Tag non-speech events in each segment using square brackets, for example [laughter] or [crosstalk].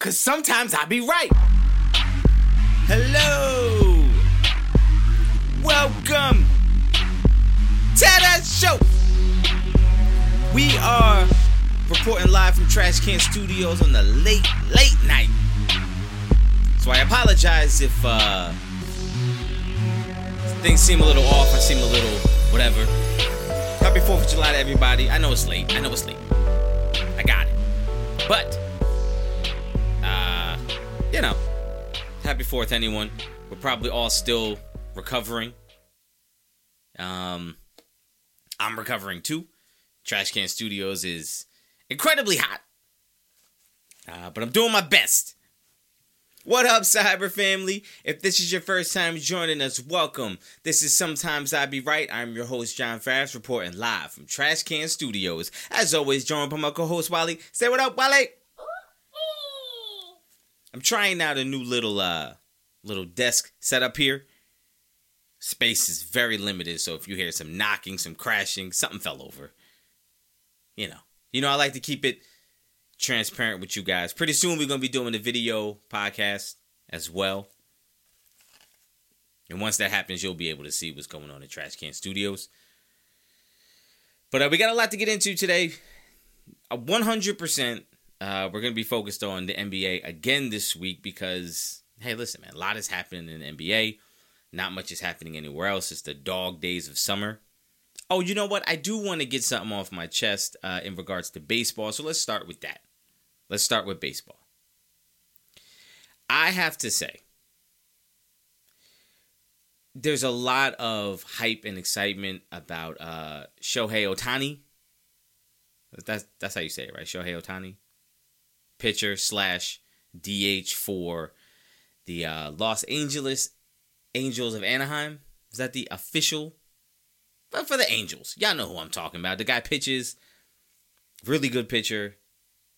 Cause sometimes I be right. Hello. Welcome to the show. We are reporting live from Trash Can Studios on the late, late night. So I apologize if uh things seem a little off. I seem a little whatever. Happy 4th of July to everybody. I know it's late. I know it's late. I got it. But, you know, happy 4th, anyone. We're probably all still recovering. Um, I'm recovering too. Trash Can Studios is incredibly hot. Uh, but I'm doing my best. What up, Cyber family? If this is your first time joining us, welcome. This is Sometimes I Be Right. I'm your host, John Fast, reporting live from Trash Can Studios. As always, joined by my co host, Wally. Say what up, Wally? I'm trying out a new little, uh, little desk setup here. Space is very limited, so if you hear some knocking, some crashing, something fell over. You know, you know, I like to keep it transparent with you guys. Pretty soon we're gonna be doing a video podcast as well. And once that happens, you'll be able to see what's going on in Trash Can Studios. But uh, we got a lot to get into today. Uh, 100%, uh, we're going to be focused on the NBA again this week because, hey, listen, man, a lot is happening in the NBA. Not much is happening anywhere else. It's the dog days of summer. Oh, you know what? I do want to get something off my chest uh, in regards to baseball. So let's start with that. Let's start with baseball. I have to say, there's a lot of hype and excitement about uh, Shohei Ohtani. That's that's how you say it, right? Shohei Ohtani, pitcher slash DH for the uh, Los Angeles Angels of Anaheim. Is that the official? But for the Angels, y'all know who I'm talking about. The guy pitches, really good pitcher.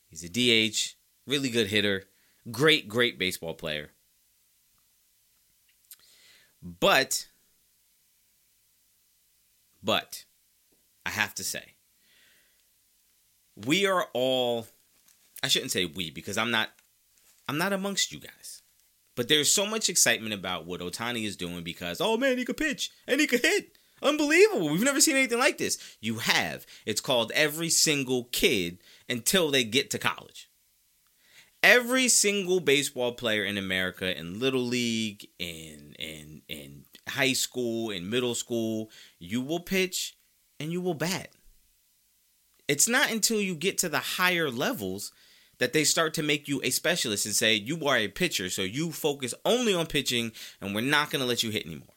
He's a DH, really good hitter, great, great baseball player. But, but, I have to say, we are all, I shouldn't say we because I'm not, I'm not amongst you guys. But there's so much excitement about what Ohtani is doing because, oh man, he could pitch and he could hit. Unbelievable. We've never seen anything like this. You have. It's called every single kid until they get to college. Every single baseball player in America in little league, in in in high school, in middle school, you will pitch and you will bat. It's not until you get to the higher levels that they start to make you a specialist and say you are a pitcher, so you focus only on pitching and we're not going to let you hit anymore.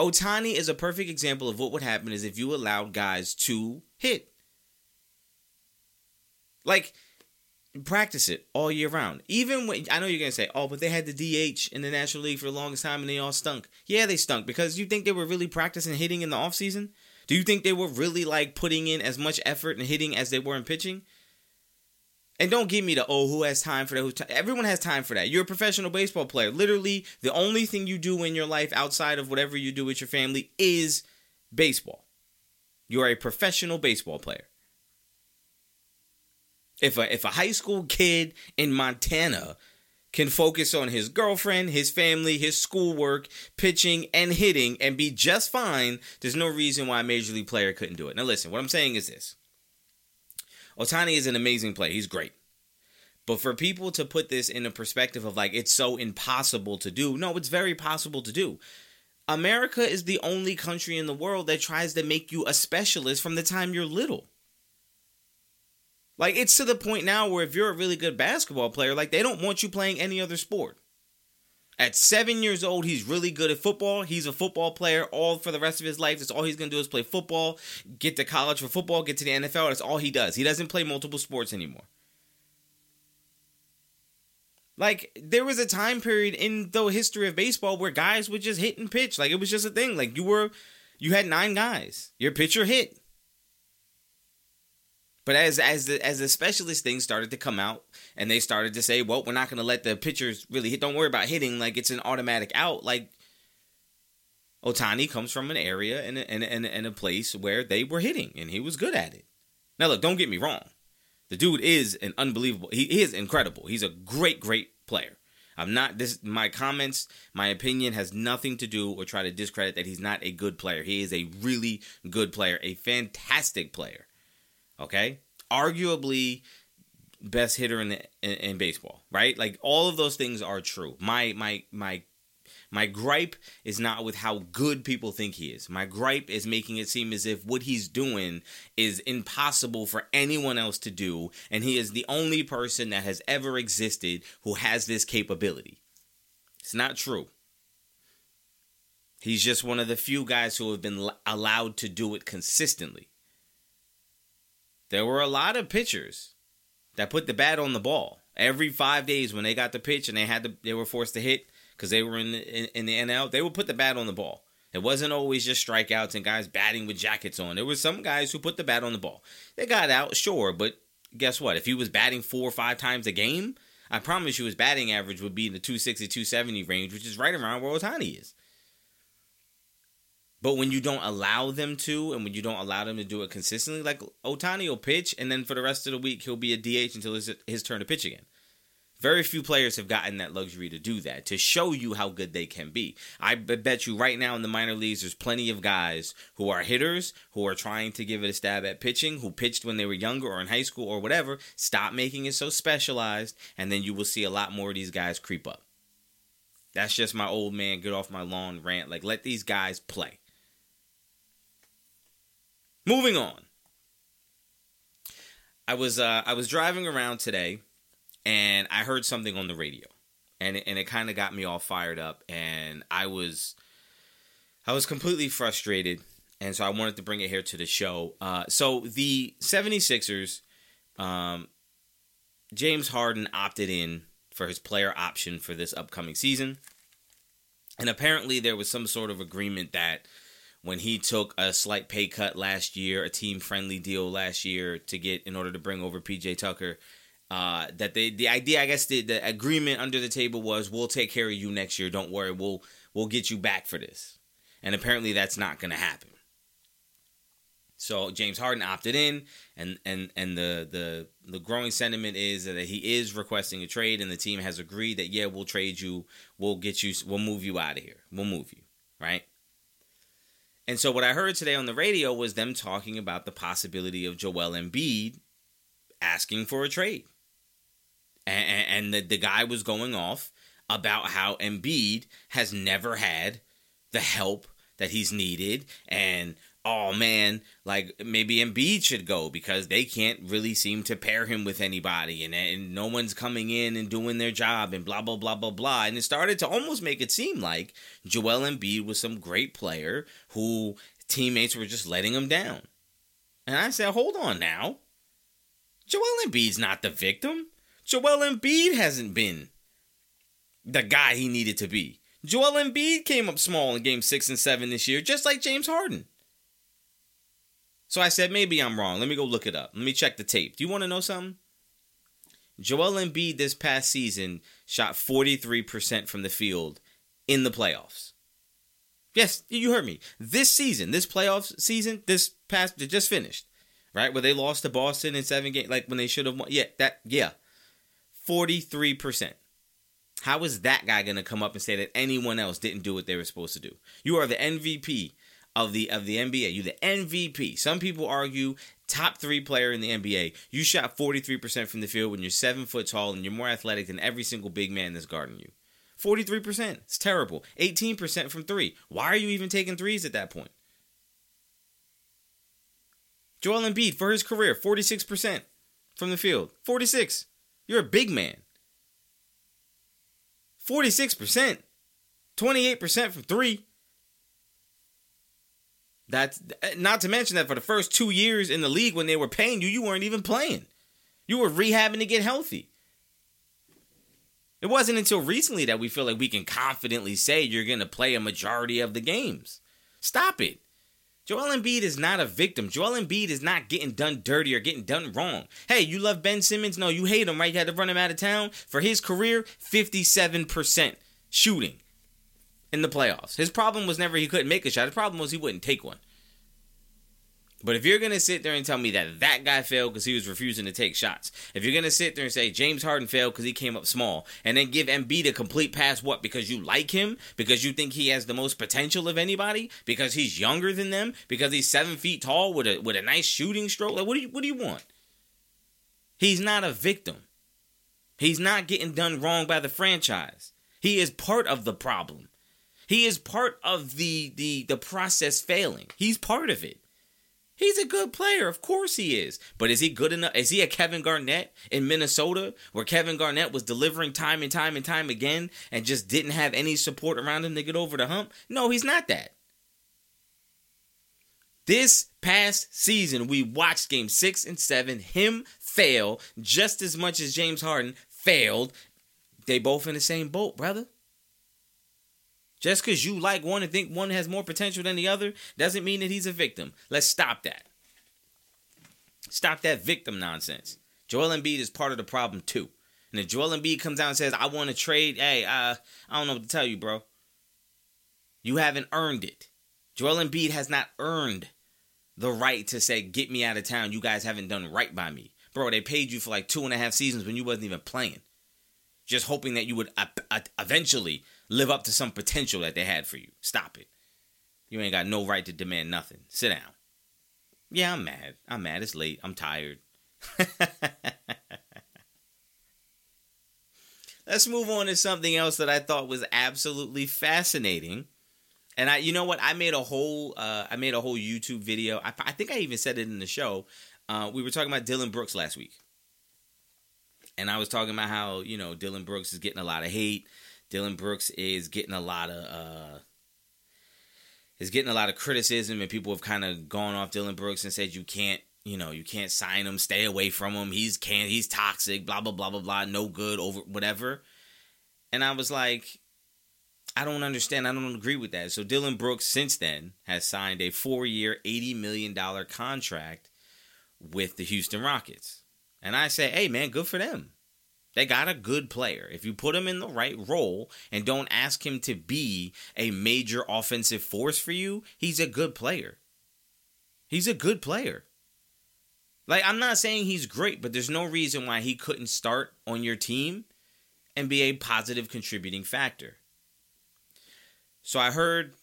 Ohtani is a perfect example of what would happen is if you allowed guys to hit. Like, practice it all year round. Even when I know you're gonna say, "Oh, but they had the DH in the National League for the longest time and they all stunk." Yeah, they stunk because you think they were really practicing hitting in the offseason? Do you think they were really like putting in as much effort in hitting as they were in pitching? And don't give me the oh, who has time for that? Who t-? Everyone has time for that. You're a professional baseball player. Literally, the only thing you do in your life outside of whatever you do with your family is baseball. You're a professional baseball player. If a if a high school kid in Montana can focus on his girlfriend, his family, his schoolwork, pitching and hitting and be just fine, there's no reason why a major league player couldn't do it. Now listen, what I'm saying is this. Ohtani is an amazing player. He's great. But for people to put this in a perspective of like it's so impossible to do, no, it's very possible to do. America is the only country in the world that tries to make you a specialist from the time you're little. Like it's to the point now where if you're a really good basketball player, like they don't want you playing any other sport. At seven years old, he's really good at football. He's a football player all for the rest of his life. That's all he's going to do is play football, get to college for football, get to the NFL. That's all he does. He doesn't play multiple sports anymore. Like, there was a time period in the history of baseball where guys would just hit and pitch. Like, it was just a thing. Like, you were, you had nine guys. Your pitcher hit. But as as the as the specialist things started to come out, and they started to say, "Well, we're not going to let the pitchers really hit. Don't worry about hitting. Like it's an automatic out." Like Ohtani comes from an area and and and, and a place where they were hitting, and he was good at it. Now, look, don't get me wrong. The dude is an unbelievable. He, he is incredible. He's a great, great player. I'm not this my comments, my opinion has nothing to do or try to discredit that he's not a good player. He is a really good player, a fantastic player. Okay? Arguably best hitter in, the, in, in baseball, right? Like all of those things are true. My my my my gripe is not with how good people think he is. My gripe is making it seem as if what he's doing is impossible for anyone else to do, and he is the only person that has ever existed who has this capability. It's not true. He's just one of the few guys who have been allowed to do it consistently. There were a lot of pitchers that put the bat on the ball every five days when they got the pitch and they had to they were forced to hit because they were in the, in, in the NL, they would put the bat on the ball. It wasn't always just strikeouts and guys batting with jackets on. There were some guys who put the bat on the ball. They got out, sure, but guess what? If he was batting four or five times a game, I promise you his batting average would be in the 260, 270 range, which is right around where Ohtani is. But when you don't allow them to, and when you don't allow them to do it consistently, like Ohtani will pitch, and then for the rest of the week he'll be a DH until his, his turn to pitch again. Very few players have gotten that luxury to do that, to show you how good they can be. I bet you right now in the minor leagues, there's plenty of guys who are hitters, who are trying to give it a stab at pitching, who pitched when they were younger or in high school or whatever. Stop making it so specialized, and then you will see a lot more of these guys creep up. That's just my old man, get off my lawn rant. Like, let these guys play. Moving on. I was uh, I was driving around today and I heard something on the radio, and it, and it kind of got me all fired up, and I was I was completely frustrated, and so I wanted to bring it here to the show. Uh, so the 76ers, um, James Harden opted in for his player option for this upcoming season, and apparently there was some sort of agreement that when he took a slight pay cut last year, a team friendly deal last year to get in order to bring over PJ Tucker, uh, that they the idea I guess the, the agreement under the table was we'll take care of you next year. Don't worry, we'll we'll get you back for this. And apparently that's not going to happen. So James Harden opted in, and and and the the the growing sentiment is that he is requesting a trade, and the team has agreed that yeah, we'll trade you, we'll get you, we'll move you out of here, we'll move you, right? And so what I heard today on the radio was them talking about the possibility of Joel Embiid asking for a trade. And, and the, the guy was going off about how Embiid has never had the help that he's needed and oh man, like maybe Embiid should go because they can't really seem to pair him with anybody and, and no one's coming in and doing their job and blah blah blah blah blah. And it started to almost make it seem like Joel Embiid was some great player who teammates were just letting him down. And I said, hold on now. Joel Embiid's not the victim. Joel Embiid hasn't been the guy he needed to be. Joel Embiid came up small in game six and seven this year, just like James Harden. So I said, maybe I'm wrong. Let me go look it up. Let me check the tape. Do you want to know something? Joel Embiid this past season shot 43% from the field in the playoffs. Yes, you heard me. This season, this playoffs season, this past, just finished, right? Where they lost to Boston in seven games, like when they should have won. Yeah, that, yeah. 43%. How is that guy to come up and say that anyone else didn't do what they were supposed to do? You are the MVP of the of the NBA. You're the MVP. Some people argue top three player in the NBA. You shot 43% from the field when you're seven foot tall and you're more athletic than every single big man that's guarding you. 43%. It's terrible. 18% from three. Why are you even taking threes at that point? Joel Embiid for his career, 46% from the field. 46. You're a big man. 46%. 28% from three. That's not to mention that for the first two years in the league when they were paying you, you weren't even playing. You were rehabbing to get healthy. It wasn't until recently that we feel like we can confidently say you're going to play a majority of the games. Stop it. Joel Embiid is not a victim. Joel Embiid is not getting done dirty or getting done wrong. Hey, you love Ben Simmons? No, you hate him, right? You had to run him out of town. For his career, 57% shooting in the playoffs. His problem was never he couldn't make a shot. His problem was he wouldn't take one. But if you're gonna sit there and tell me that that guy failed because he was refusing to take shots, if you're gonna sit there and say James Harden failed because he came up small, and then give Embiid a complete pass, what? Because you like him? Because you think he has the most potential of anybody? Because he's younger than them? Because he's seven feet tall with a with a nice shooting stroke? Like what do you what do you want? He's not a victim. He's not getting done wrong by the franchise. He is part of the problem. He is part of the the the process failing. He's part of it. He's a good player, of course he is. But is he good enough? Is he a Kevin Garnett in Minnesota where Kevin Garnett was delivering time and time and time again and just didn't have any support around him to get over the hump? No, he's not that. This past season, we watched game six and seven, him fail just as much as James Harden failed. They both in the same boat, brother. Just because you like one and think one has more potential than the other doesn't mean that he's a victim. Let's stop that. Stop that victim nonsense. Joel Embiid is part of the problem too. And if Joel Embiid comes out and says, I want to trade, hey, uh, I don't know what to tell you, bro. You haven't earned it. Joel Embiid has not earned the right to say, get me out of town. You guys haven't done right by me. Bro, they paid you for like two and a half seasons when you wasn't even playing. Just hoping that you would uh, uh, eventually live up to some potential that they had for you. Stop it. You ain't got no right to demand nothing. Sit down. Yeah, I'm mad. I'm mad. It's late. I'm tired. [laughs] Let's move on to something else that I thought was absolutely fascinating. And I, you know what? I made a whole, uh, I made a whole YouTube video. I, I think I even said it in the show. Uh, we were talking about Dillon Brooks last week, and I was talking about how you know Dillon Brooks is getting a lot of hate. Dillon Brooks is getting a lot of uh, is getting a lot of criticism, and people have kind of gone off Dillon Brooks and said you can't, you know, you can't sign him, stay away from him. He's can he's toxic, blah blah blah blah blah, no good, over whatever. And I was like, I don't understand. I don't agree with that. So Dillon Brooks since then has signed a four-year, eighty million dollar contract with the Houston Rockets, and I say, hey man, good for them. They got a good player. If you put him in the right role and don't ask him to be a major offensive force for you, he's a good player. He's a good player. Like, I'm not saying he's great, but there's no reason why he couldn't start on your team and be a positive contributing factor. So I heard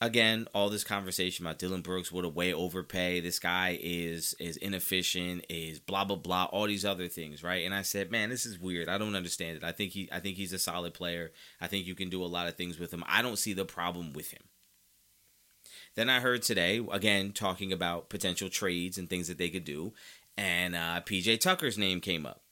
again, all this conversation about Dillon Brooks would a way overpay. This guy is is inefficient, is blah blah blah, all these other things, right? And I said, man, this is weird. I don't understand it. I think he I think he's a solid player. I think you can do a lot of things with him. I don't see the problem with him. Then I heard today again talking about potential trades and things that they could do, and uh, PJ Tucker's name came up.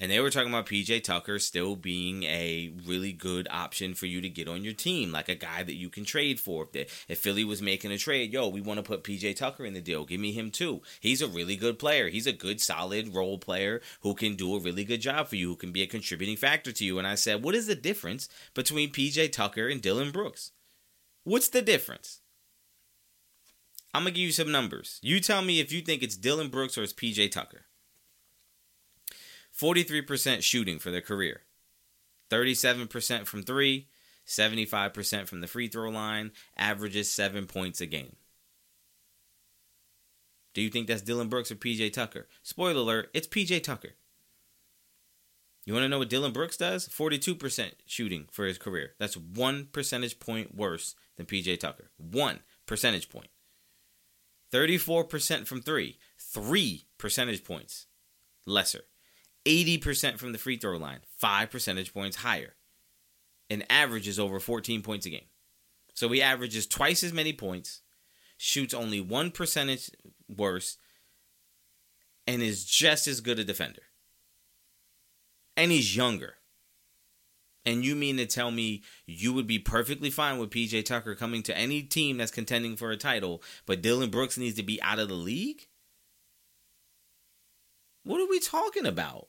And they were talking about PJ Tucker still being a really good option for you to get on your team, like a guy that you can trade for. If, Philly was making a trade, yo, we want to put PJ Tucker in the deal. Give me him too. He's a really good player. He's a good, solid role player who can do a really good job for you, who can be a contributing factor to you. And I said, what is the difference between PJ Tucker and Dillon Brooks? What's the difference? I'm to give you some numbers. You tell me if you think it's Dillon Brooks or it's PJ Tucker. 43% shooting for their career, 37% from three, 75% from the free throw line, averages seven points a game. Do you think that's Dillon Brooks or PJ Tucker? Spoiler alert, it's PJ Tucker. You want to know what Dillon Brooks does? 42% shooting for his career. That's one percentage point worse than PJ Tucker. One percentage point. 34% from three. Three percentage points lesser. 80% from the free throw line, five percentage points higher, and averages over 14 points a game. So he averages twice as many points, shoots only one percentage worse, and is just as good a defender. And he's younger. And you mean to tell me you would be perfectly fine with PJ Tucker coming to any team that's contending for a title, but Dillon Brooks needs to be out of the league? What are we talking about?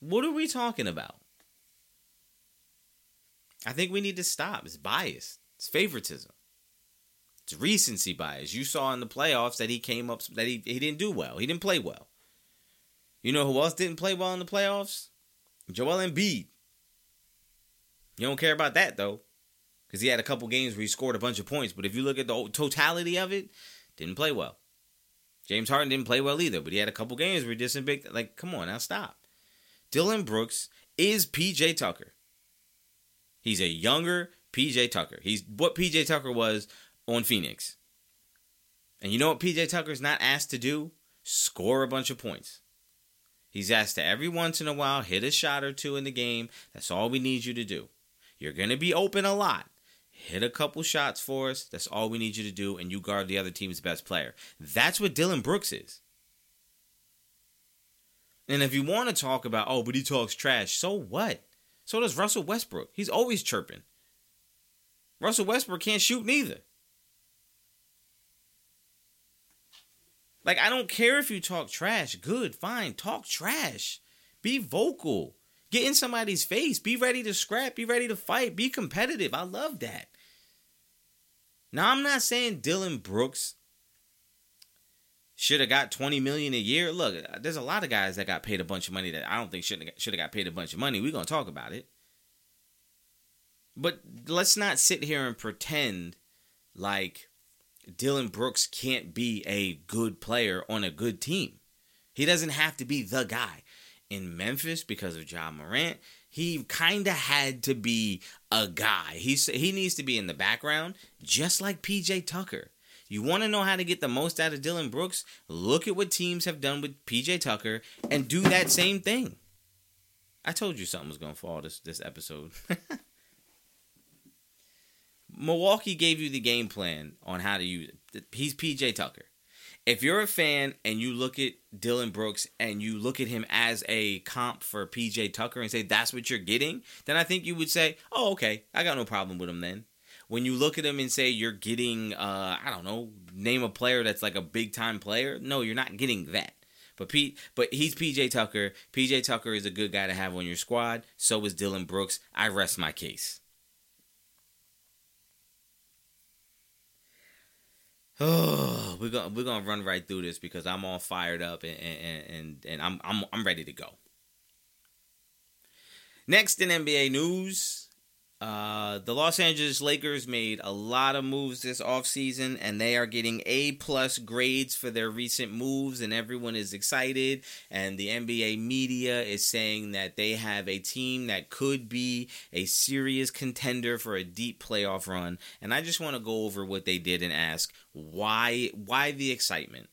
What are we talking about? I think we need to stop. It's bias. It's favoritism. It's recency bias. You saw in the playoffs that he came up that he, he didn't do well. He didn't play well. You know who else didn't play well in the playoffs? Joel Embiid. You don't care about that though. because he had a couple games where he scored a bunch of points. But if you look at the totality of it, didn't play well. James Harden didn't play well either, but he had a couple games where he did some big. Like, come on, now stop. Dillon Brooks is PJ Tucker. He's a younger PJ Tucker. He's what PJ Tucker was on Phoenix. And you know what PJ Tucker's not asked to do? Score a bunch of points. He's asked to every once in a while hit a shot or two in the game. That's all we need you to do. You're going to be open a lot. Hit a couple shots for us. That's all we need you to do. And you guard the other team's best player. That's what Dillon Brooks is. And if you want to talk about, oh, but he talks trash, so what? So does Russell Westbrook. He's always chirping. Russell Westbrook can't shoot neither. Like, I don't care if you talk trash. Good, fine. Talk trash. Be vocal. Get in somebody's face. Be ready to scrap. Be ready to fight. Be competitive. I love that. Now, I'm not saying Dillon Brooks should have got 20 million a year. Look, there's a lot of guys that got paid a bunch of money that I don't think should have got paid a bunch of money. We're going to talk about it. But let's not sit here and pretend like Dillon Brooks can't be a good player on a good team. He doesn't have to be the guy. In Memphis, because of Ja Morant, he kind of had to be a guy. He's, he needs to be in the background, just like PJ Tucker. You want to know how to get the most out of Dillon Brooks? Look at what teams have done with PJ Tucker and do that same thing. I told you something was going to fall this, this episode. [laughs] Milwaukee gave you the game plan on how to use it. He's PJ Tucker. If you're a fan and you look at Dillon Brooks and you look at him as a comp for PJ Tucker and say that's what you're getting, then I think you would say, "Oh, okay, I got no problem with him then." When you look at him and say you're getting, uh, I don't know, name a player that's like a big time player, no, you're not getting that. But Pete, but he's PJ Tucker. PJ Tucker is a good guy to have on your squad. So is Dillon Brooks. I rest my case. Oh, [sighs] we're gonna we're gonna run right through this because I'm all fired up and and and, and I'm I'm I'm ready to go. Next in NBA news, uh, the Los Angeles Lakers made a lot of moves this offseason, and they are getting A plus grades for their recent moves, and everyone is excited. And the NBA media is saying that they have a team that could be a serious contender for a deep playoff run. And I just want to go over what they did and ask why why the excitement.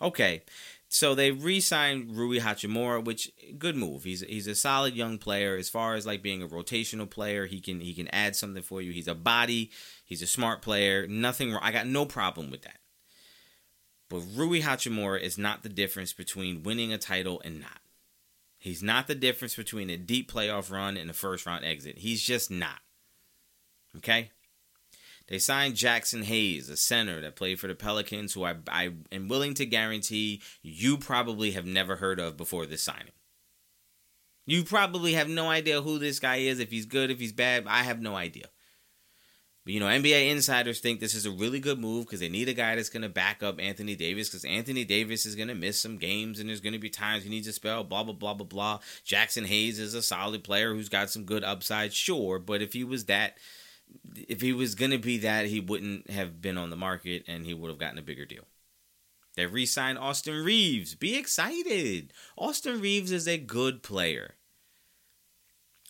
Okay, so they re-signed Rui Hachimura, which good move. He's he's a solid young player as far as like being a rotational player. He can he can add something for you. He's a body. He's a smart player. Nothing wrong. I got no problem with that. But Rui Hachimura is not the difference between winning a title and not. He's not the difference between a deep playoff run and a first round exit. He's just not. Okay? They signed Jaxson Hayes, a center that played for the Pelicans, who I, I am willing to guarantee you probably have never heard of before this signing. You probably have no idea who this guy is, if he's good, if he's bad. I have no idea. But, you know, NBA insiders think this is a really good move because they need a guy that's going to back up Anthony Davis because Anthony Davis is going to miss some games and there's going to be times he needs a spell, blah, blah, blah, blah, blah. Jaxson Hayes is a solid player who's got some good upside, sure. But if he was that if he was going to be that, he wouldn't have been on the market and he would have gotten a bigger deal. They re signed Austin Reaves. Be excited. Austin Reaves is a good player.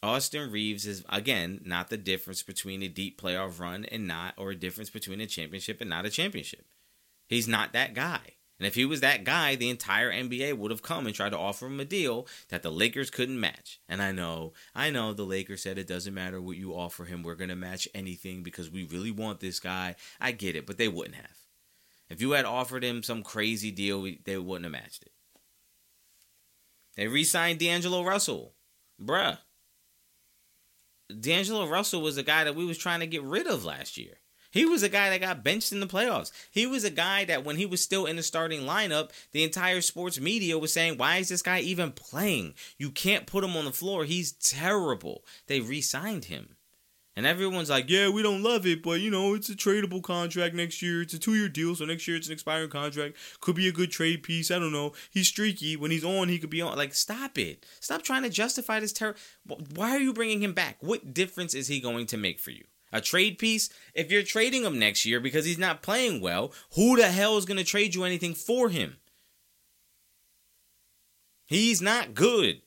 Austin Reaves is, again, not the difference between a deep playoff run and not, or a difference between a championship and not a championship. He's not that guy. And if he was that guy, the entire NBA would have come and tried to offer him a deal that the Lakers couldn't match. And I know, I know the Lakers said it doesn't matter what you offer him, we're going to match anything because we really want this guy. I get it, but they wouldn't have. If you had offered him some crazy deal, they wouldn't have matched it. They re signed D'Angelo Russell. Bruh. D'Angelo Russell was the guy that we was trying to get rid of last year. He was a guy that got benched in the playoffs. He was a guy that when he was still in the starting lineup, the entire sports media was saying, Why is this guy even playing? You can't put him on the floor. He's terrible. They re signed him. And everyone's like, yeah, we don't love it, but you know, it's a tradable contract next year. It's a two year deal, so next year it's an expiring contract. Could be a good trade piece. I don't know. He's streaky. When he's on, he could be on. Like, stop it. Stop trying to justify this terror. Why are you bringing him back? What difference is he going to make for you? A trade piece? If you're trading him next year because he's not playing well, who the hell is going to trade you anything for him? He's not good.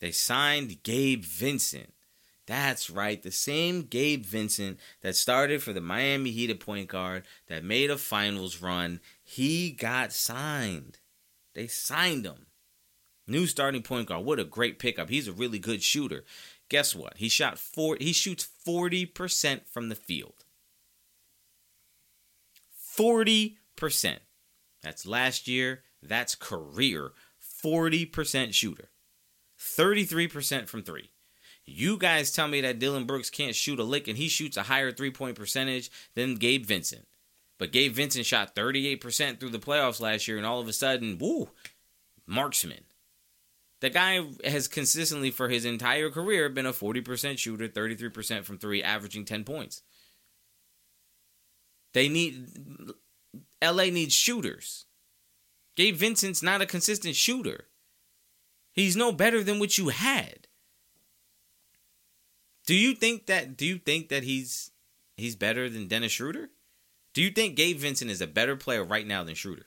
They signed Gabe Vincent. That's right, the same Gabe Vincent that started for the Miami Heat at point guard, that made a finals run. He got signed. They signed him. New starting point guard. What a great pickup. He's a really good shooter. Guess what? He shot four he shoots 40% from the field. 40%. That's last year. That's career. 40% shooter. 33% from three. You guys tell me that Dillon Brooks can't shoot a lick and he shoots a higher three point percentage than Gabe Vincent. But Gabe Vincent shot 38% through the playoffs last year, and all of a sudden, woo, marksman. The guy has consistently, for his entire career, been a 40% shooter, 33% from three, averaging 10 points. They need. LA needs shooters. Gabe Vincent's not a consistent shooter. He's no better than what you had. Do you think that do you think that he's he's better than Dennis Schroeder? Do you think Gabe Vincent is a better player right now than Schroeder?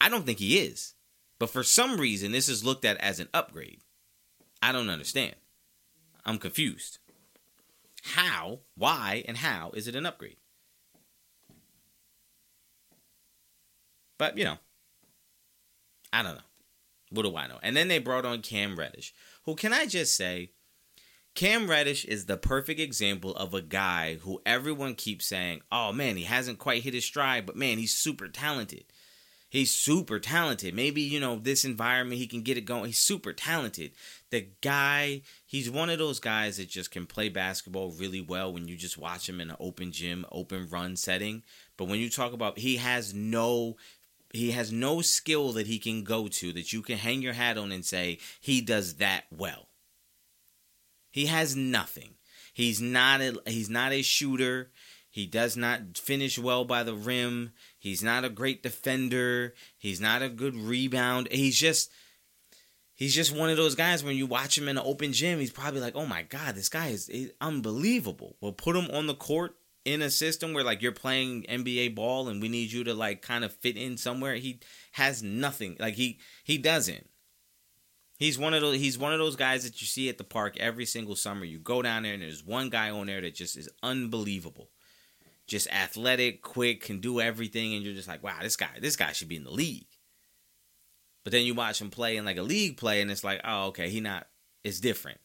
I don't think he is. But for some reason this is looked at as an upgrade. I don't understand. I'm confused. How, why, and how is it an upgrade? But, you know, I don't know. What do I know? And then they brought on Cam Reddish, who can I just say, Cam Reddish is the perfect example of a guy who everyone keeps saying, oh man, he hasn't quite hit his stride, but man, he's super talented. He's super talented. Maybe, you know, this environment, he can get it going. He's super talented. The guy, he's one of those guys that just can play basketball really well when you just watch him in an open gym, open run setting. But when you talk about, he has no he has no skill that he can go to that you can hang your hat on and say he does that well. He has nothing. He's not a, he's not a shooter. He does not finish well by the rim. He's not a great defender. He's not a good rebound. He's just he's just one of those guys when you watch him in an open gym, he's probably like, "Oh my god, this guy is, unbelievable." We'll put him on the court in a system where like you're playing NBA ball and we need you to like kind of fit in somewhere, he has nothing. Like he he doesn't. He's one of those he's one of those guys that you see at the park every single summer. You go down there and there's one guy on there that just is unbelievable. Just athletic, quick, can do everything and you're just like, "Wow, this guy, this guy should be in the league." But then you watch him play in like a league play and it's like, "Oh, okay, he not it's different."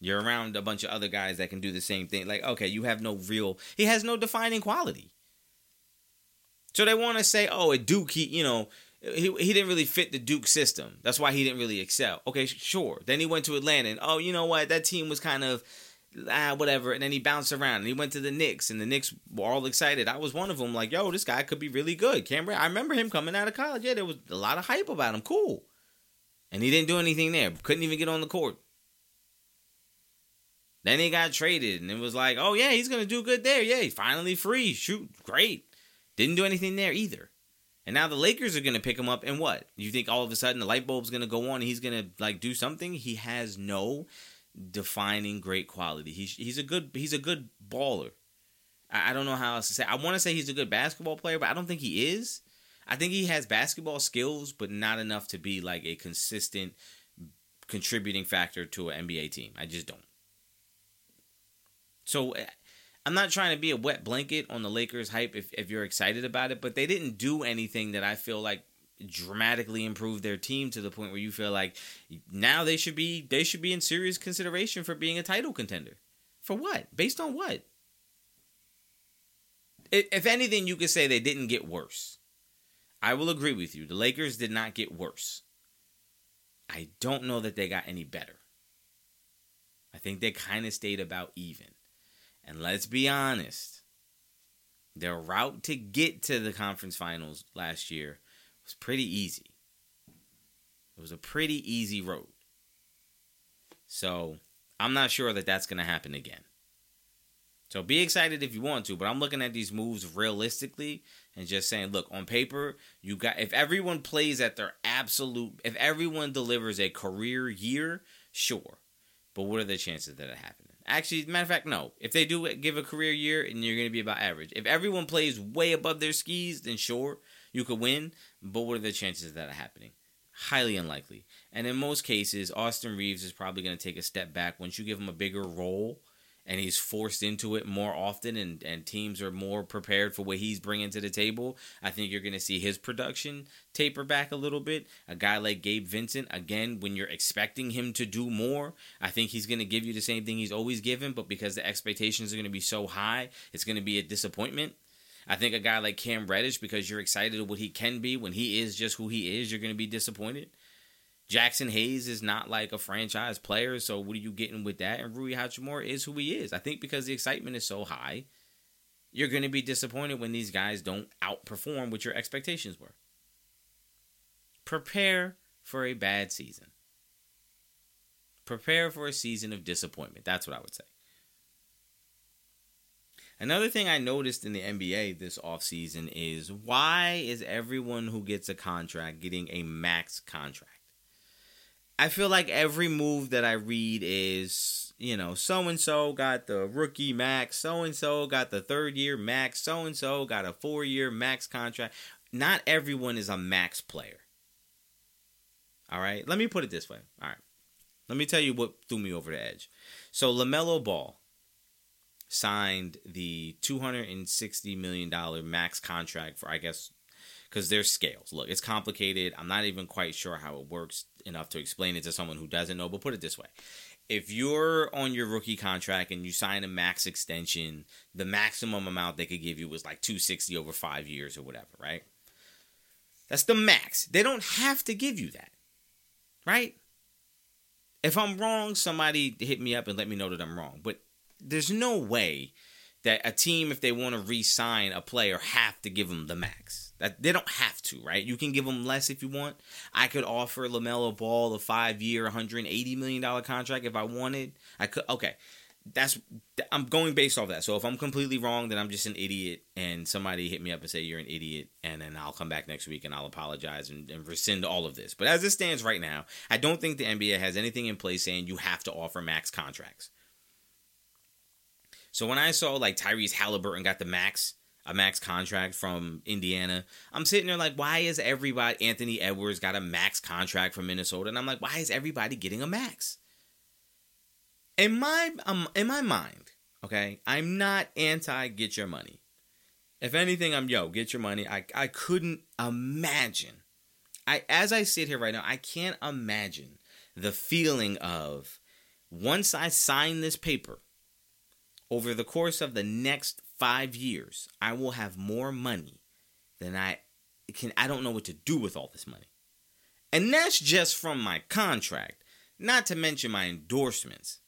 You're around a bunch of other guys that can do the same thing. Like, okay, you have no real, he has no defining quality. So they want to say, oh, at Duke, he, you know, he, he didn't really fit the Duke system. That's why he didn't really excel. Okay, sure. Then he went to Atlanta, and oh, you know what? That team was kind of ah whatever. And then he bounced around, and he went to the Knicks, and the Knicks were all excited. I was one of them. Like, yo, this guy could be really good. Cameron, I remember him coming out of college. Yeah, there was a lot of hype about him. Cool. And he didn't do anything there. Couldn't even get on the court. Then he got traded, and it was like, oh yeah, he's gonna do good there. Yeah, he's finally free. Shoot, great. Didn't do anything there either. And now the Lakers are gonna pick him up, and what? You think all of a sudden the light bulb's gonna go on? and he's gonna like do something? He has no defining great quality. He's he's a good he's a good baller. I, I don't know how else to say. I want to say he's a good basketball player, but I don't think he is. I think he has basketball skills, but not enough to be like a consistent contributing factor to an NBA team. I just don't. So eh, I'm not trying to be a wet blanket on the Lakers hype if, if you're excited about it, but they didn't do anything that I feel like dramatically improved their team to the point where you feel like now they should be they should be in serious consideration for being a title contender. For what? Based on what? If anything, you could say they didn't get worse. I will agree with you. The Lakers did not get worse. I don't know that they got any better. I think they kind of stayed about even. And let's be honest, their route to get to the conference finals last year was pretty easy. It was a pretty easy road. So I'm not sure that that's going to happen again. So be excited if you want to, but I'm looking at these moves realistically and just saying, look, on paper, you got if everyone plays at their absolute if everyone delivers a career year, sure. But what are the chances that it happens? Actually, matter of fact, no. If they do give a career year and you're going to be about average. If everyone plays way above their skis, then sure, you could win. But what are the chances of that happening? Highly unlikely. And in most cases, Austin Reaves is probably going to take a step back once you give him a bigger role and he's forced into it more often and, and teams are more prepared for what he's bringing to the table i think you're going to see his production taper back a little bit a guy like gabe vincent again when you're expecting him to do more i think he's going to give you the same thing he's always given but because the expectations are going to be so high it's going to be a disappointment I think a guy like Cam Reddish, because you're excited of what he can be when he is just who he is, you're going to be disappointed. Jaxson Hayes is not like a franchise player, so what are you getting with that? And Rui Hachimura is who he is. I think because the excitement is so high, you're going to be disappointed when these guys don't outperform what your expectations were. Prepare for a bad season. Prepare for a season of disappointment. That's what I would say. Another thing I noticed in the NBA this offseason is why is everyone who gets a contract getting a max contract? I feel like every move that I read is, you know, so and so got the rookie max, so and so got the third year max, so and so got a four year max contract. Not everyone is a max player. All right, let me put it this way. All right, let me tell you what threw me over the edge. So, LaMelo Ball signed the $260 million max contract for, I guess, because there's scales. Look, it's complicated. I'm not even quite sure how it works enough to explain it to someone who doesn't know, but put it this way. If you're on your rookie contract and you sign a max extension, the maximum amount they could give you was like 260 over 5 years or whatever, right? That's the max. They don't have to give you that. Right? If I'm wrong, somebody hit me up and let me know that I'm wrong. But there's no way that a team, if they want to re-sign a player, have to give them the max. That they don't have to, right? You can give them less if you want. I could offer LaMelo Ball a five-year, 180 million dollar contract if I wanted. I could. Okay, that's I'm going based off that. So if I'm completely wrong, then I'm just an idiot, and somebody hit me up and say you're an idiot, and then I'll come back next week and I'll apologize and, and rescind all of this. But as it stands right now, I don't think the NBA has anything in place saying you have to offer max contracts. So when I saw like Tyrese Halliburton got the max, a max contract from Indiana, I'm sitting there like, why is everybody Anthony Edwards got a max contract from Minnesota? And I'm like, why is everybody getting a max? In my um, in my mind, okay, I'm not anti get your money. If anything, I'm yo, get your money. I I couldn't imagine. I as I sit here right now, I can't imagine the feeling of once I sign this paper over the course of the next five years, I will have more money than I can. I don't know what to do with all this money. And that's just from my contract, not to mention my endorsements.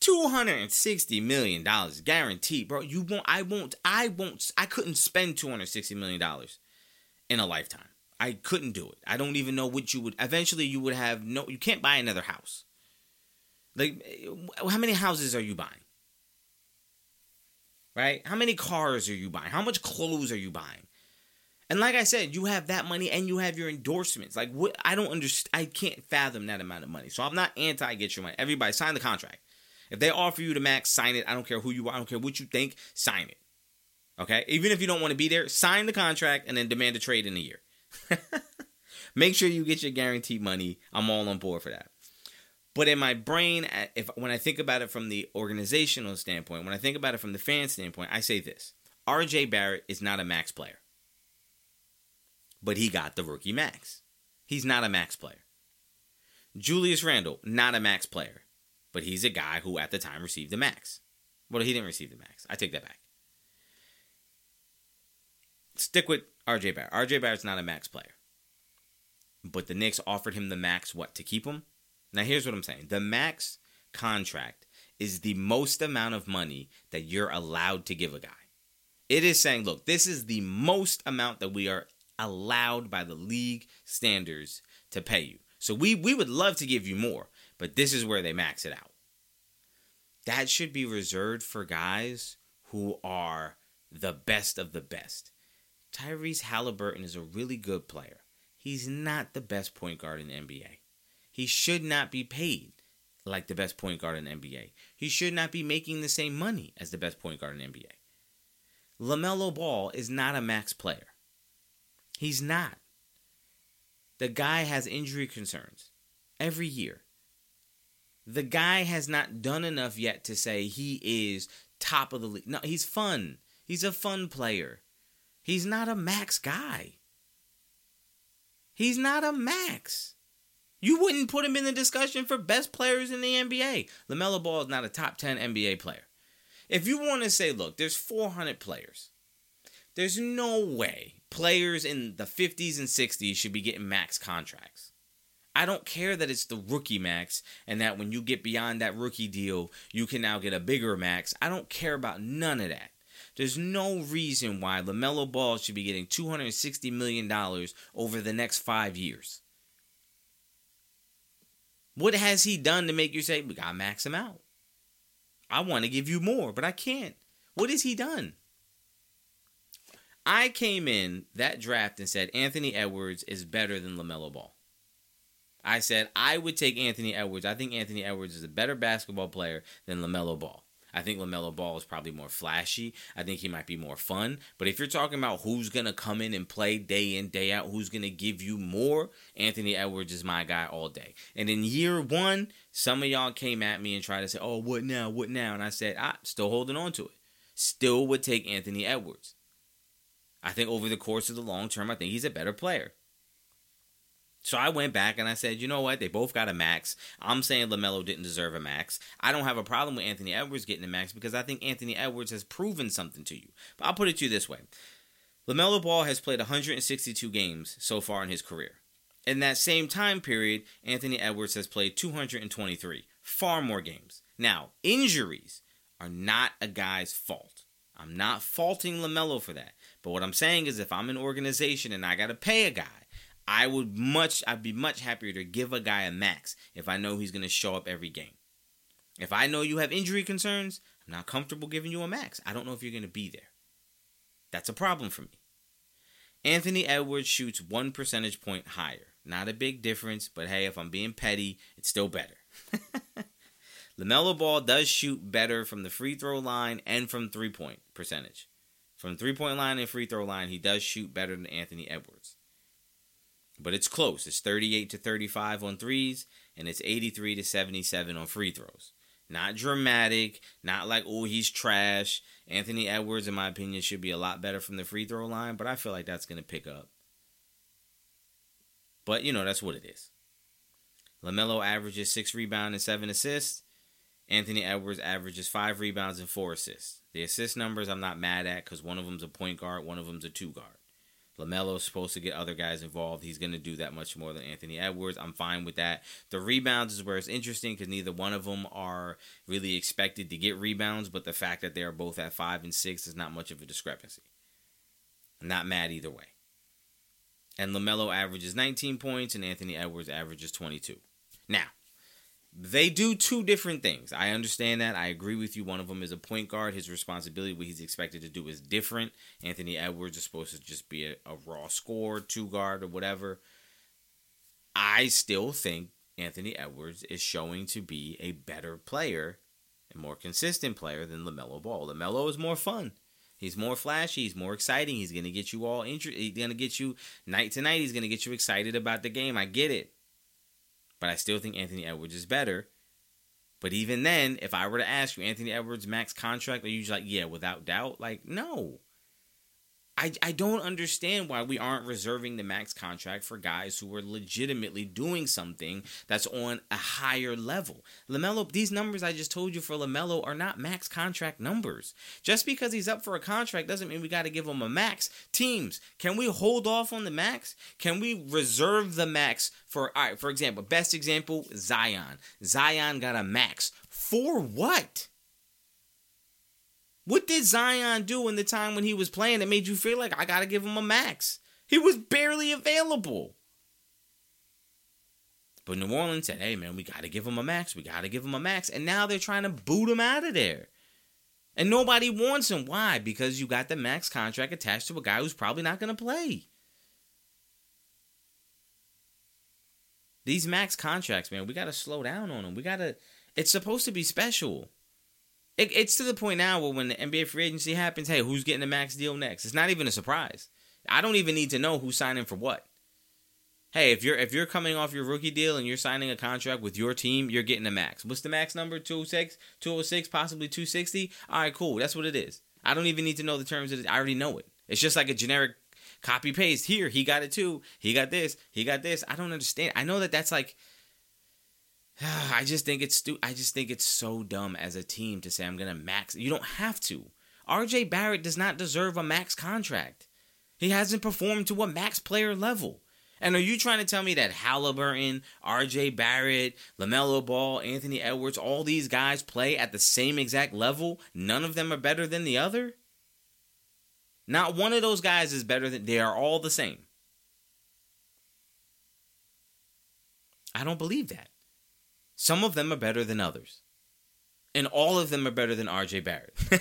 $260 million guaranteed, bro. You won't, I won't, I won't, I couldn't spend $260 million in a lifetime. I couldn't do it. I don't even know what you would, eventually you would have no, you can't buy another house. Like, how many houses are you buying? Right? How many cars are you buying? How much clothes are you buying? And like I said, you have that money and you have your endorsements. Like what I don't understand I can't fathom that amount of money. So I'm not anti get your money. Everybody sign the contract. If they offer you the max, sign it. I don't care who you are, I don't care what you think, sign it. Okay? Even if you don't want to be there, sign the contract and then demand a trade in a year. [laughs] Make sure you get your guaranteed money. I'm all on board for that. But in my brain, if when I think about it from the organizational standpoint, when I think about it from the fan standpoint, I say this: R.J. Barrett is not a max player, but he got the rookie max. He's not a max player. Julius Randle, not a max player, but he's a guy who at the time received the max. Well, he didn't receive the max. I take that back. Stick with R.J. Barrett. R.J. Barrett's not a max player, but the Knicks offered him the max. What to keep him? Now, here's what I'm saying the max contract is the most amount of money that you're allowed to give a guy. It is saying, look, this is the most amount that we are allowed by the league standards to pay you. So we we would love to give you more, but this is where they max it out. that should be reserved for guys who are the best of the best. Tyrese Halliburton is a really good player. He's not the best point guard in the NBA. He should not be paid like the best point guard in the NBA. He should not be making the same money as the best point guard in the NBA. LaMelo Ball is not a max player. He's not. The guy has injury concerns every year. The guy has not done enough yet to say he is top of the league. No, he's fun. He's a fun player. He's not a max guy. He's not a max. You wouldn't put him in the discussion for best players in the NBA. LaMelo Ball is not a top 10 NBA player. If you want to say, look, there's 400 players. There's no way players in the 50s and 60s should be getting max contracts. I don't care that it's the rookie max and that when you get beyond that rookie deal, you can now get a bigger max. I don't care about none of that. There's no reason why LaMelo Ball should be getting $260 million over the next five years. What has he done to make you say, we got to max him out? I want to give you more, but I can't. What has he done? I came in that draft and said Anthony Edwards is better than LaMelo Ball. I said I would take Anthony Edwards. I think Anthony Edwards is a better basketball player than LaMelo Ball. I think LaMelo Ball is probably more flashy. I think he might be more fun. But if you're talking about who's going to come in and play day in, day out, who's going to give you more, Anthony Edwards is my guy all day. And in year one, some of y'all came at me and tried to say, oh, what now? What now? And I said, I'm still holding on to it. Still would take Anthony Edwards. I think over the course of the long term, I think he's a better player. So I went back and I said, you know what? They both got a max. I'm saying LaMelo didn't deserve a max. I don't have a problem with Anthony Edwards getting a max because I think Anthony Edwards has proven something to you. But I'll put it to you this way LaMelo Ball has played 162 games so far in his career. In that same time period, Anthony Edwards has played 223, far more games. Now, injuries are not a guy's fault. I'm not faulting LaMelo for that. But what I'm saying is if I'm an organization and I got to pay a guy, I would much I'd be much happier to give a guy a max if I know he's going to show up every game. If I know you have injury concerns, I'm not comfortable giving you a max. I don't know if you're going to be there. That's a problem for me. Anthony Edwards shoots 1 percentage point higher. Not a big difference, but hey, if I'm being petty, it's still better. [laughs] LaMelo Ball does shoot better from the free throw line and from three point percentage. From three point line and free throw line, he does shoot better than Anthony Edwards. But it's close. It's 38 to 35 on threes, and it's 83 to 77 on free throws. Not dramatic, not like, oh, he's trash. Anthony Edwards, in my opinion, should be a lot better from the free throw line, but I feel like that's going to pick up. But, you know, that's what it is. LaMelo averages six rebounds and seven assists. Anthony Edwards averages five rebounds and four assists. The assist numbers I'm not mad at because one of them's a point guard, one of them's a two guard. LaMelo's supposed to get other guys involved. He's going to do that much more than Anthony Edwards. I'm fine with that. The rebounds is where it's interesting because neither one of them are really expected to get rebounds, but the fact that they are both at five and six is not much of a discrepancy. I'm not mad either way. And LaMelo averages 19 points and Anthony Edwards averages 22. Now, they do two different things. I understand that. I agree with you. One of them is a point guard. His responsibility, what he's expected to do, is different. Anthony Edwards is supposed to just be a, a raw score, two guard, or whatever. I still think Anthony Edwards is showing to be a better player and more consistent player than LaMelo Ball. LaMelo is more fun. He's more flashy. He's more exciting. He's going to get you all interested. He's going to get you night to night. He's going to get you excited about the game. I get it. But I still think Anthony Edwards is better. But even then, if I were to ask you Anthony Edwards max contract, are you like, yeah, without doubt? Like, no. I, I don't understand why we aren't reserving the max contract for guys who are legitimately doing something that's on a higher level. LaMelo, these numbers I just told you for LaMelo are not max contract numbers. Just because he's up for a contract doesn't mean we got to give him a max. Teams, can we hold off on the max? Can we reserve the max for, all right, for example, best example, Zion. Zion got a max. For what? What did Zion do in the time when he was playing that made you feel like I got to give him a max? He was barely available. But New Orleans said, hey, man, we got to give him a max. We got to give him a max. And now they're trying to boot him out of there. And nobody wants him. Why? Because you got the max contract attached to a guy who's probably not going to play. These max contracts, man, we got to slow down on them. We got to, it's supposed to be special. It, it's to the point now where when the NBA free agency happens, hey, who's getting the max deal next? It's not even a surprise. I don't even need to know who's signing for what. Hey, if you're if you're coming off your rookie deal and you're signing a contract with your team, you're getting a max. What's the max number? 206, 206, possibly 260? All right, cool. That's what it is. I don't even need to know the terms of it. I already know it. It's just like a generic copy paste. Here, he got it too. He got this. He got this. I don't understand. I know that that's like [sighs] I just think it's stu- I just think it's so dumb as a team to say I'm going to max. You don't have to. RJ Barrett does not deserve a max contract. He hasn't performed to a max player level. And are you trying to tell me that Halliburton, RJ Barrett, LaMelo Ball, Anthony Edwards, all these guys play at the same exact level? None of them are better than the other? Not one of those guys is better than they are all the same. I don't believe that. Some of them are better than others. And all of them are better than RJ Barrett. [laughs]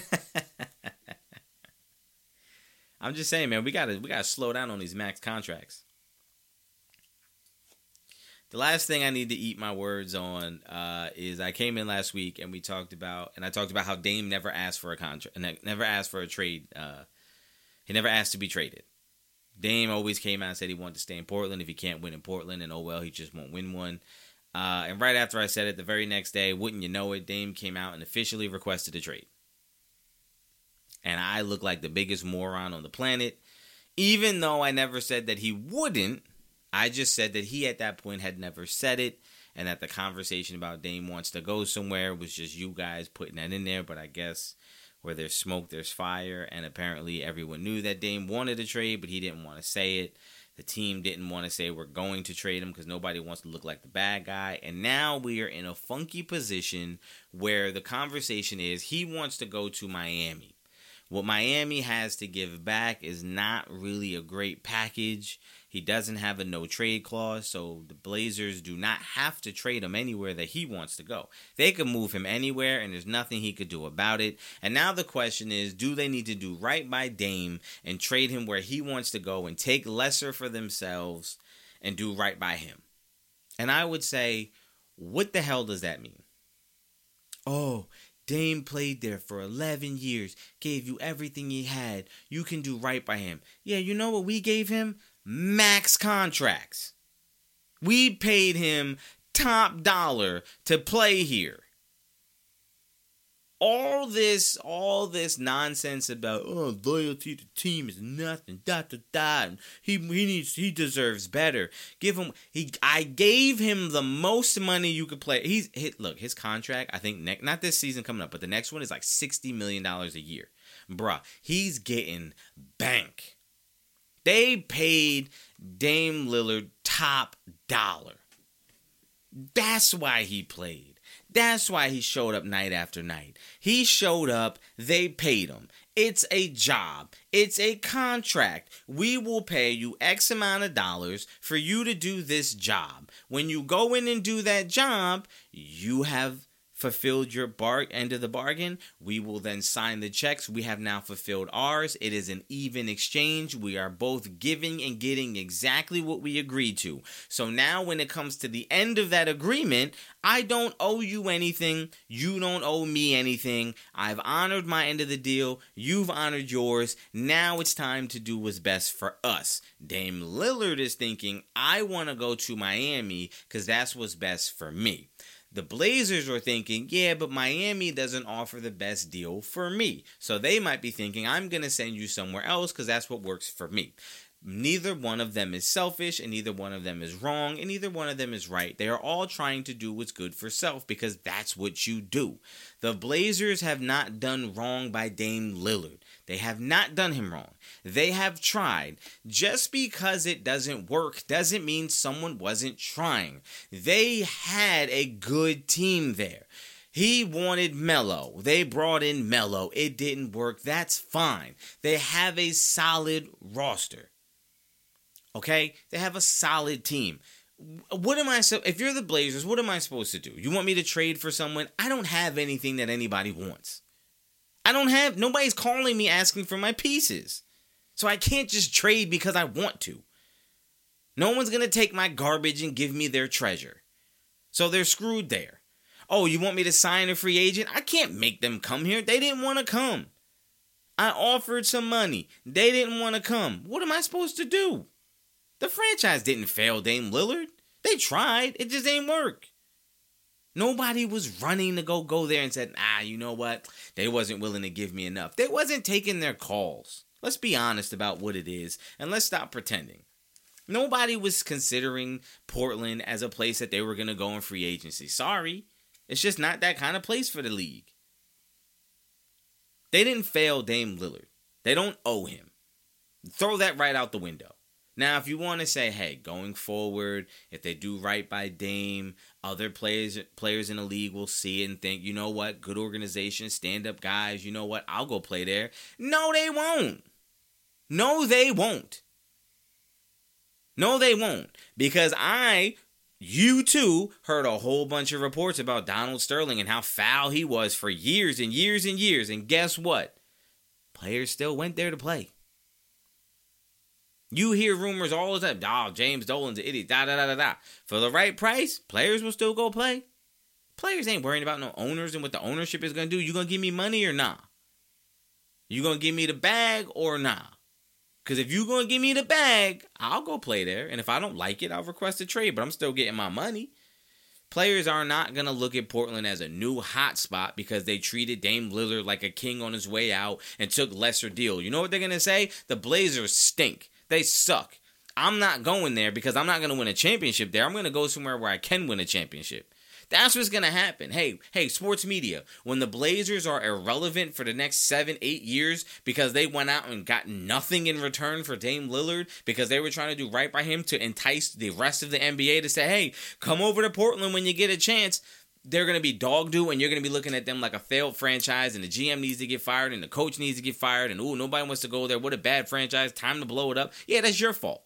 I'm just saying, man, we gotta we gotta slow down on these max contracts. The last thing I need to eat my words on uh, is I came in last week and we talked about and I talked about how Dame never asked for a contract, and never asked for a trade. Uh, he never asked to be traded. Dame always came out and said he wanted to stay in Portland if he can't win in Portland, and oh well, he just won't win one. Uh, and right after I said it, the very next day, wouldn't you know it, Dame came out and officially requested a trade and I look like the biggest moron on the planet. Even though I never said that he wouldn't, I just said that he at that point had never said it, and that the conversation about Dame wants to go somewhere was just you guys putting that in there. But I guess where there's smoke, there's fire, and apparently everyone knew that Dame wanted a trade, but he didn't want to say it. The team didn't want to say we're going to trade him because nobody wants to look like the bad guy. And now we are in a funky position where the conversation is he wants to go to Miami. What Miami has to give back is not really a great package. He doesn't have a no trade clause, so the Blazers do not have to trade him anywhere that he wants to go. They could move him anywhere, and there's nothing he could do about it. And now the question is do they need to do right by Dame and trade him where he wants to go and take lesser for themselves and do right by him? And I would say, what the hell does that mean? Oh, Dame played there for 11 years, gave you everything he had. You can do right by him. Yeah, you know what we gave him? Max contracts. We paid him top dollar to play here. All this all this nonsense about oh loyalty to team is nothing da da da he he needs he deserves better. Give him he I gave him the most money you could play. He's hit look his contract I think ne- not this season coming up but the next one is like 60 million dollars a year. Bruh he's getting bank they paid Dame Lillard top dollar that's why he played that's why he showed up night after night. He showed up, they paid him. It's a job, it's a contract. We will pay you X amount of dollars for you to do this job. When you go in and do that job, you have fulfilled your bar end of the bargain, we will then sign the checks. We have now fulfilled ours. It is an even exchange. We are both giving and getting exactly what we agreed to. So now when it comes to the end of that agreement, I don't owe you anything. You don't owe me anything. I've honored my end of the deal. You've honored yours. Now it's time to do what's best for us. Dame Lillard is thinking, I want to go to Miami because that's what's best for me. The Blazers are thinking, yeah, but Miami doesn't offer the best deal for me. So they might be thinking, I'm going to send you somewhere else because that's what works for me. Neither one of them is selfish, and neither one of them is wrong, and neither one of them is right. They are all trying to do what's good for self because that's what you do. The Blazers have not done wrong by Dame Lillard. They have not done him wrong. They have tried. Just because it doesn't work doesn't mean someone wasn't trying. They had a good team there. He wanted Melo. They brought in Melo. It didn't work. That's fine. They have a solid roster. Okay? They have a solid team. what am I so if you're the Blazers, what am I supposed to do? You want me to trade for someone? I don't have anything that anybody wants. I don't have nobody's calling me asking for my pieces. So I can't just trade because I want to. No one's going to take my garbage and give me their treasure. So they're screwed there. Oh, you want me to sign a free agent? I can't make them come here. They didn't want to come. I offered some money. They didn't want to come. What am I supposed to do? The franchise didn't fail Dame Lillard. They tried. It just ain't work. Nobody was running to go go there and said, "Ah, you know what? They wasn't willing to give me enough. They wasn't taking their calls." Let's be honest about what it is and let's stop pretending. Nobody was considering Portland as a place that they were going to go in free agency. Sorry. It's just not that kind of place for the league. They didn't fail Dame Lillard. They don't owe him. Throw that right out the window. Now, if you want to say, hey, going forward, if they do right by Dame, other players players in the league will see it and think, you know what, good organization, stand up guys, you know what, I'll go play there. No, they won't. No, they won't. No, they won't. Because I, you too, heard a whole bunch of reports about Donald Sterling and how foul he was for years and years and years. And guess what? Players still went there to play. You hear rumors all the time. Oh, James Dolan's an idiot. Da da da da da. For the right price, players will still go play. Players ain't worrying about no owners and what the ownership is gonna do. You gonna give me money or nah? You gonna give me the bag or nah? Because if you gonna give me the bag, I'll go play there. And if I don't like it, I'll request a trade. But I'm still getting my money. Players are not to look at Portland as a new hot spot because they treated Dame Lillard like a king on his way out and took lesser deal. You know what they're to say? The Blazers stink. They suck. I'm not going there because I'm not going to win a championship there. I'm going to go somewhere where I can win a championship. That's what's going to happen. Hey, hey, sports media, when the Blazers are irrelevant for the next seven, eight years because they went out and got nothing in return for Dame Lillard because they were trying to do right by him to entice the rest of the NBA to say, hey, come over to Portland when you get a chance they're going to be dog do and you're going to be looking at them like a failed franchise and the GM needs to get fired and the coach needs to get fired and ooh nobody wants to go there. What a bad franchise. Time to blow it up. Yeah that's your fault.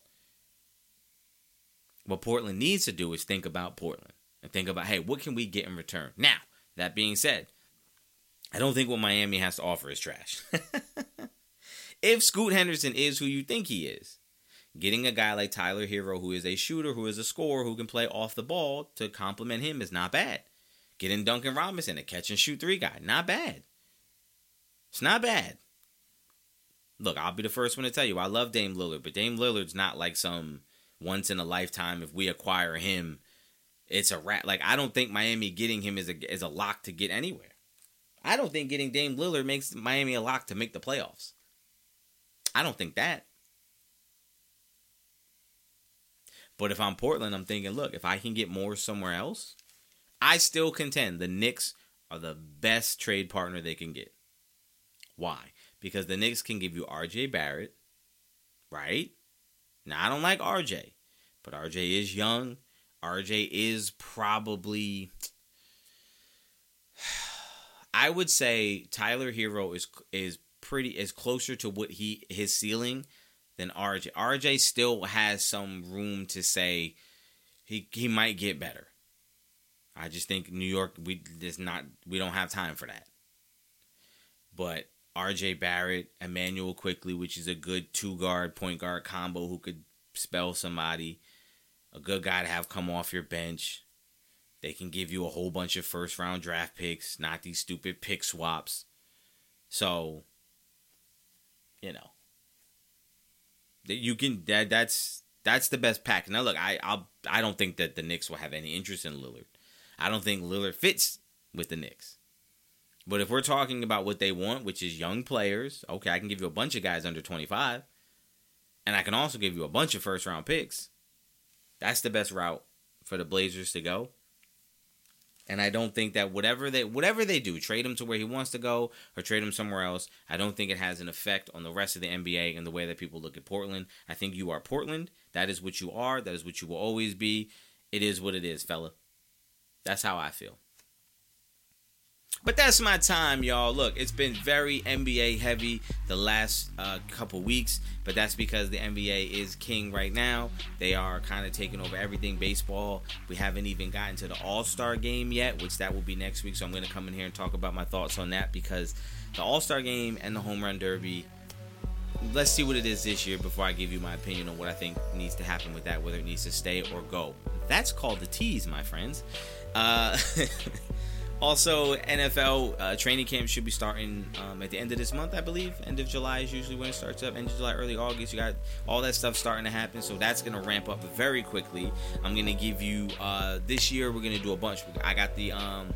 What Portland needs to do is think about Portland and think about hey what can we get in return? Now that being said I don't think what Miami has to offer is trash. [laughs] If Scoot Henderson is who you think he is getting a guy like Tyler Herro who is a shooter who is a scorer who can play off the ball to complement him is not bad Getting Duncan Robinson, a catch and shoot three guy. Not bad. It's not bad. Look, I'll be the first one to tell you I love Dame Lillard, but Dame Lillard's not like some once in a lifetime. If we acquire him, it's a rat. Like I don't think Miami getting him is a is a lock to get anywhere. I don't think getting Dame Lillard makes Miami a lock to make the playoffs. I don't think that. But if I'm Portland, I'm thinking, look, if I can get more somewhere else, I still contend the Knicks are the best trade partner they can get. Why? Because the Knicks can give you RJ Barrett, right? Now, I don't like RJ, but RJ is young. RJ is probably. [sighs] I would say Tyler Herro is is pretty is closer to what he his ceiling than RJ. RJ still has some room to say he he might get better. I just think New York we just not we don't have time for that. But RJ Barrett, Immanuel Quickley, which is a good two guard point guard combo who could spell somebody, a good guy to have come off your bench. They can give you a whole bunch of first round draft picks, not these stupid pick swaps. So, you know, you can that that's that's the best pack. Now look, I I'll I don't think that the Knicks will have any interest in Lillard. I don't think Lillard fits with the Knicks. But if we're talking about what they want, which is young players, okay, I can give you a bunch of guys under 25. And I can also give you a bunch of first round picks. That's the best route for the Blazers to go. And I don't think that whatever they whatever they do, trade him to where he wants to go or trade him somewhere else, I don't think it has an effect on the rest of the NBA and the way that people look at Portland. I think you are Portland. That is what you are. That is what you will always be. It is what it is, fella. That's how I feel. But that's my time, y'all. Look, it's been very NBA heavy the last uh, couple weeks, but that's because the NBA is king right now. They are kind of taking over everything baseball. We haven't even gotten to the All Star game yet, which that will be next week. So I'm going to come in here and talk about my thoughts on that because the All Star game and the Home Run Derby. Let's see what it is this year before I give you my opinion on what I think needs to happen with that, whether it needs to stay or go. That's called the tease, my friends. Uh, [laughs] Also, NFL uh, training camp should be starting um, at the end of this month, I believe. End of July is usually when it starts up. End of July, early August. You got all that stuff starting to happen, so that's gonna ramp up very quickly. I'm gonna give you uh, this year. We're gonna do a bunch. I got the um,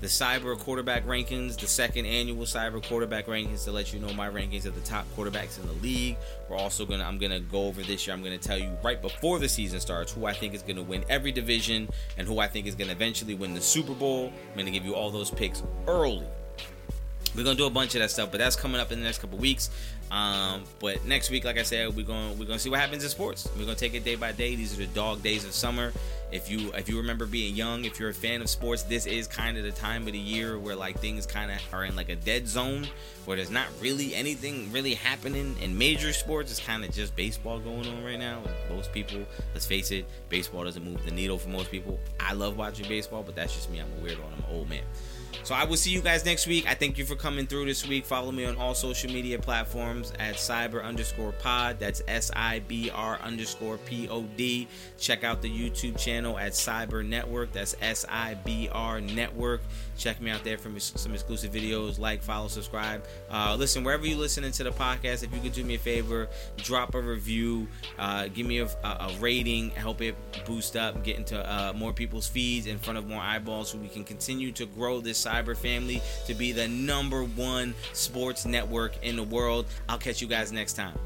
the SIBR quarterback rankings, the second annual SIBR quarterback rankings to let you know my rankings of the top quarterbacks in the league. We're also gonna I'm gonna go over this year. I'm gonna tell you right before the season starts who I think is gonna win every division and who I think is gonna eventually win the Super Bowl. I'm gonna give you all those picks early. We're gonna do a bunch of that stuff, but that's coming up in the next couple weeks. Um, but next week, like I said, we're going we're gonna see what happens in sports. We're gonna take it day by day. These are the dog days of summer. If you if you remember being young, if you're a fan of sports, this is kind of the time of the year where like things kind of are in like a dead zone, where there's not really anything really happening in major sports. It's kind of just baseball going on right now. Most people, let's face it, baseball doesn't move the needle for most people. I love watching baseball, but that's just me. I'm a weirdo and I'm an old man. So I will see you guys next week. I thank you for coming through this week. Follow me on all social media platforms at SIBR underscore pod. That's S I B R underscore P O D. Check out the YouTube channel at SIBR Network. That's S I B R Network. Check me out there for some exclusive videos. Like, follow, subscribe. Uh, listen, wherever you're listening to the podcast, if you could do me a favor, drop a review, uh, give me a, a, rating, help it boost up, get into uh, more people's feeds in front of more eyeballs so we can continue to grow this SIBR family to be the number one sports network in the world. I'll catch you guys next time.